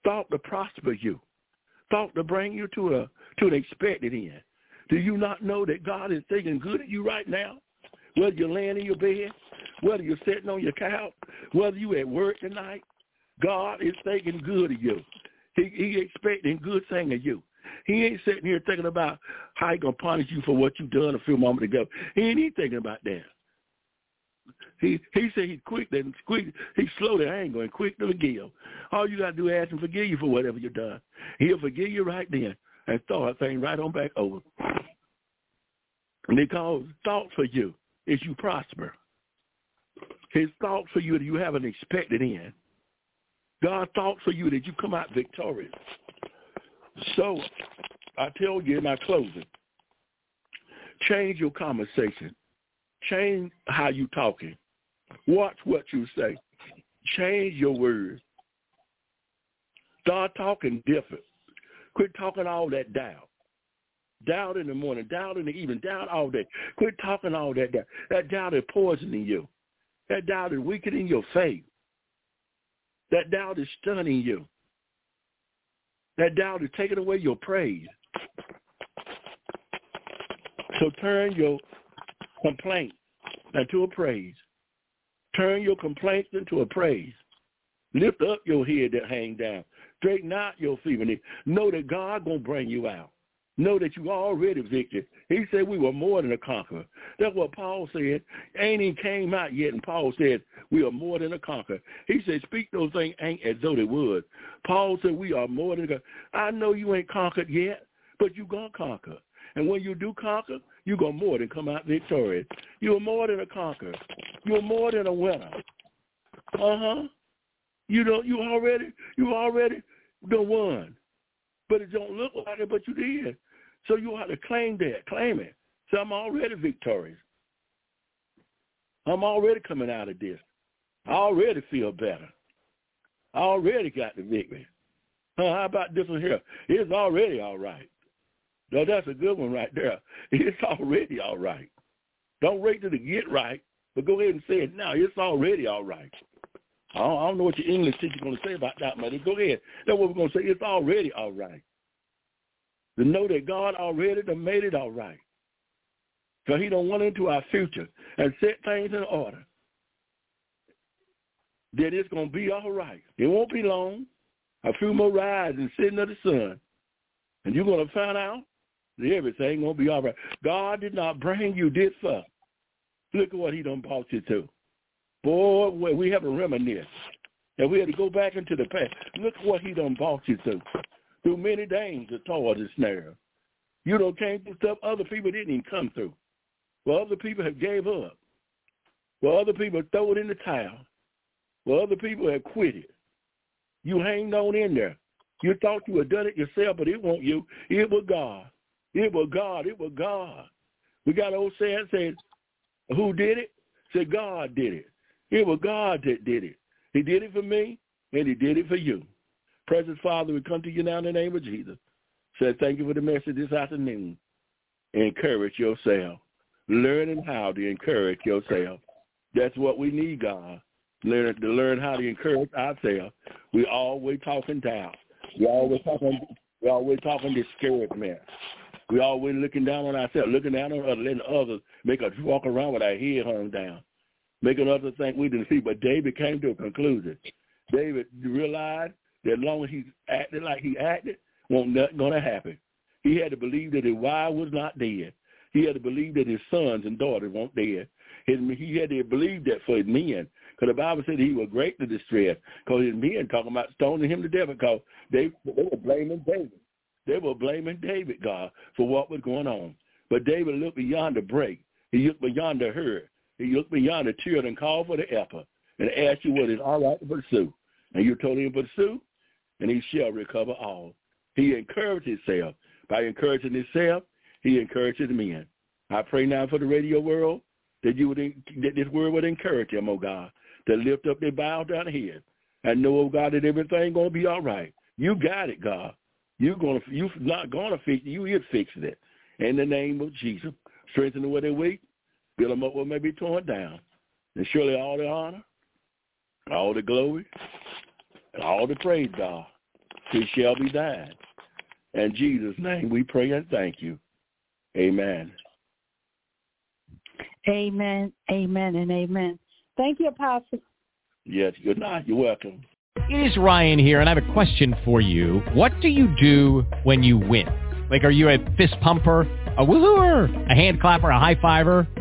Thought to prosper you. Thought to bring you to a to an expected end. Do you not know that God is thinking good of you right now? Whether you're laying in your bed, whether you're sitting on your couch, whether you at work tonight, God is thinking good of you. He, he expecting good thing of you. He ain't sitting here thinking about how he gonna punish you for what you done a few moments ago. He ain't even thinking about that. He he said he's quick then quick he's slow to anger and quick to forgive. All you gotta do is ask him forgive you for whatever you done. He'll forgive you right then and start thing right on back over. Because thought for you is you prosper. His thoughts for you that you haven't expected end. God thought for you that you come out victorious. So I tell you in my closing, change your conversation. Change how you talking. Watch what you say. Change your words. Start talking different. Quit talking all that doubt. Doubt in the morning, doubt in the evening, doubt all day. Quit talking all that doubt. That doubt is poisoning you. That doubt is weakening your faith. That doubt is stunning you. That doubt is taking away your praise. So turn your complaint into a praise. Turn your complaints into a praise. Lift up your head that hang down. Straighten out your feet. Know that God gonna bring you out. Know that you already victor. He said we were more than a conqueror. That's what Paul said. Ain't even came out yet, and Paul said we are more than a conqueror. He said speak those things ain't as though they would. Paul said we are more than a I know you ain't conquered yet, but you gonna conquer. And when you do conquer, you're going to more than come out victorious. You're more than a conqueror. You're more than a winner. Uh-huh. You know, you already, you already the one. But it don't look like it, but you did. So you have to claim that, claim it. So I'm already victorious. I'm already coming out of this. I already feel better. I already got the victory. Huh, how about this one here? It's already all right. No, that's a good one right there. It's already all right. Don't wait till to get right, but go ahead and say it now. It's already all right. I don't, I don't know what your English teacher's going to say about that, but go ahead. That's what we're going to say. It's already all right. To know that God already done made it all right. So he don't want into our future and set things in order. That it's going to be all right. It won't be long. A few more rides and sitting in the sun. And you're going to find out that everything going to be all right. God did not bring you this far. Look at what he done brought you to. Boy, we have a reminiscence. And we had to go back into the past. Look at what he done brought you to. Through many dangers, towards the snare. You don't came through stuff other people didn't even come through. Well, other people have gave up. Well, other people throw it in the towel. Well, other people have quit it. You hanged on in there. You thought you had done it yourself, but it wasn't you. It was God. It was God. It was God. We got old saying said, who did it? Said God did it. It was God that did it. He did it for me, and he did it for you. Precious Father, we come to you now in the name of Jesus. Say thank you for the message this afternoon. Encourage yourself. Learning how to encourage yourself. That's what we need, God. Learn to learn how to encourage ourselves. We always talking down. We always talking. We always talking discouragement. We always looking down on ourselves, looking down on others, letting others make us walk around with our head hung down, making others think we didn't see. But David came to a conclusion. David realized that long as he acted like he acted, won't nothing gonna happen. He had to believe that his wife was not dead. He had to believe that his sons and daughters weren't dead. His, he had to believe that for his men. Because the Bible said he was greatly distressed. Because his men talking about stoning him to death because they, they were blaming David. They were blaming David, God, for what was going on. But David looked beyond the break. He looked beyond the hurt. He looked beyond the tear and called for the effort and asked you what is all right to pursue. And you told him to pursue, and he shall recover all. He encouraged himself. By encouraging himself, he encourages men. I pray now for the radio world that you would that this word would encourage them, oh God, to lift up their bowed down head and know, oh God, that everything gonna be all right. You got it, God. You're gonna you're not gonna fix it. You is fixing it. In the name of Jesus, strengthen them where they're weak, build them up where they may be torn down, and surely all the honor, all the glory, and all the praise, God, it shall be thine. In Jesus' name we pray and thank you. Amen. Amen, amen, and amen. Thank you, Apostle. Yes, good night. You're welcome. It is Ryan here, and I have a question for you. What do you do when you win? Like, are you a fist pumper, a woohooer, a hand clapper, a high fiver?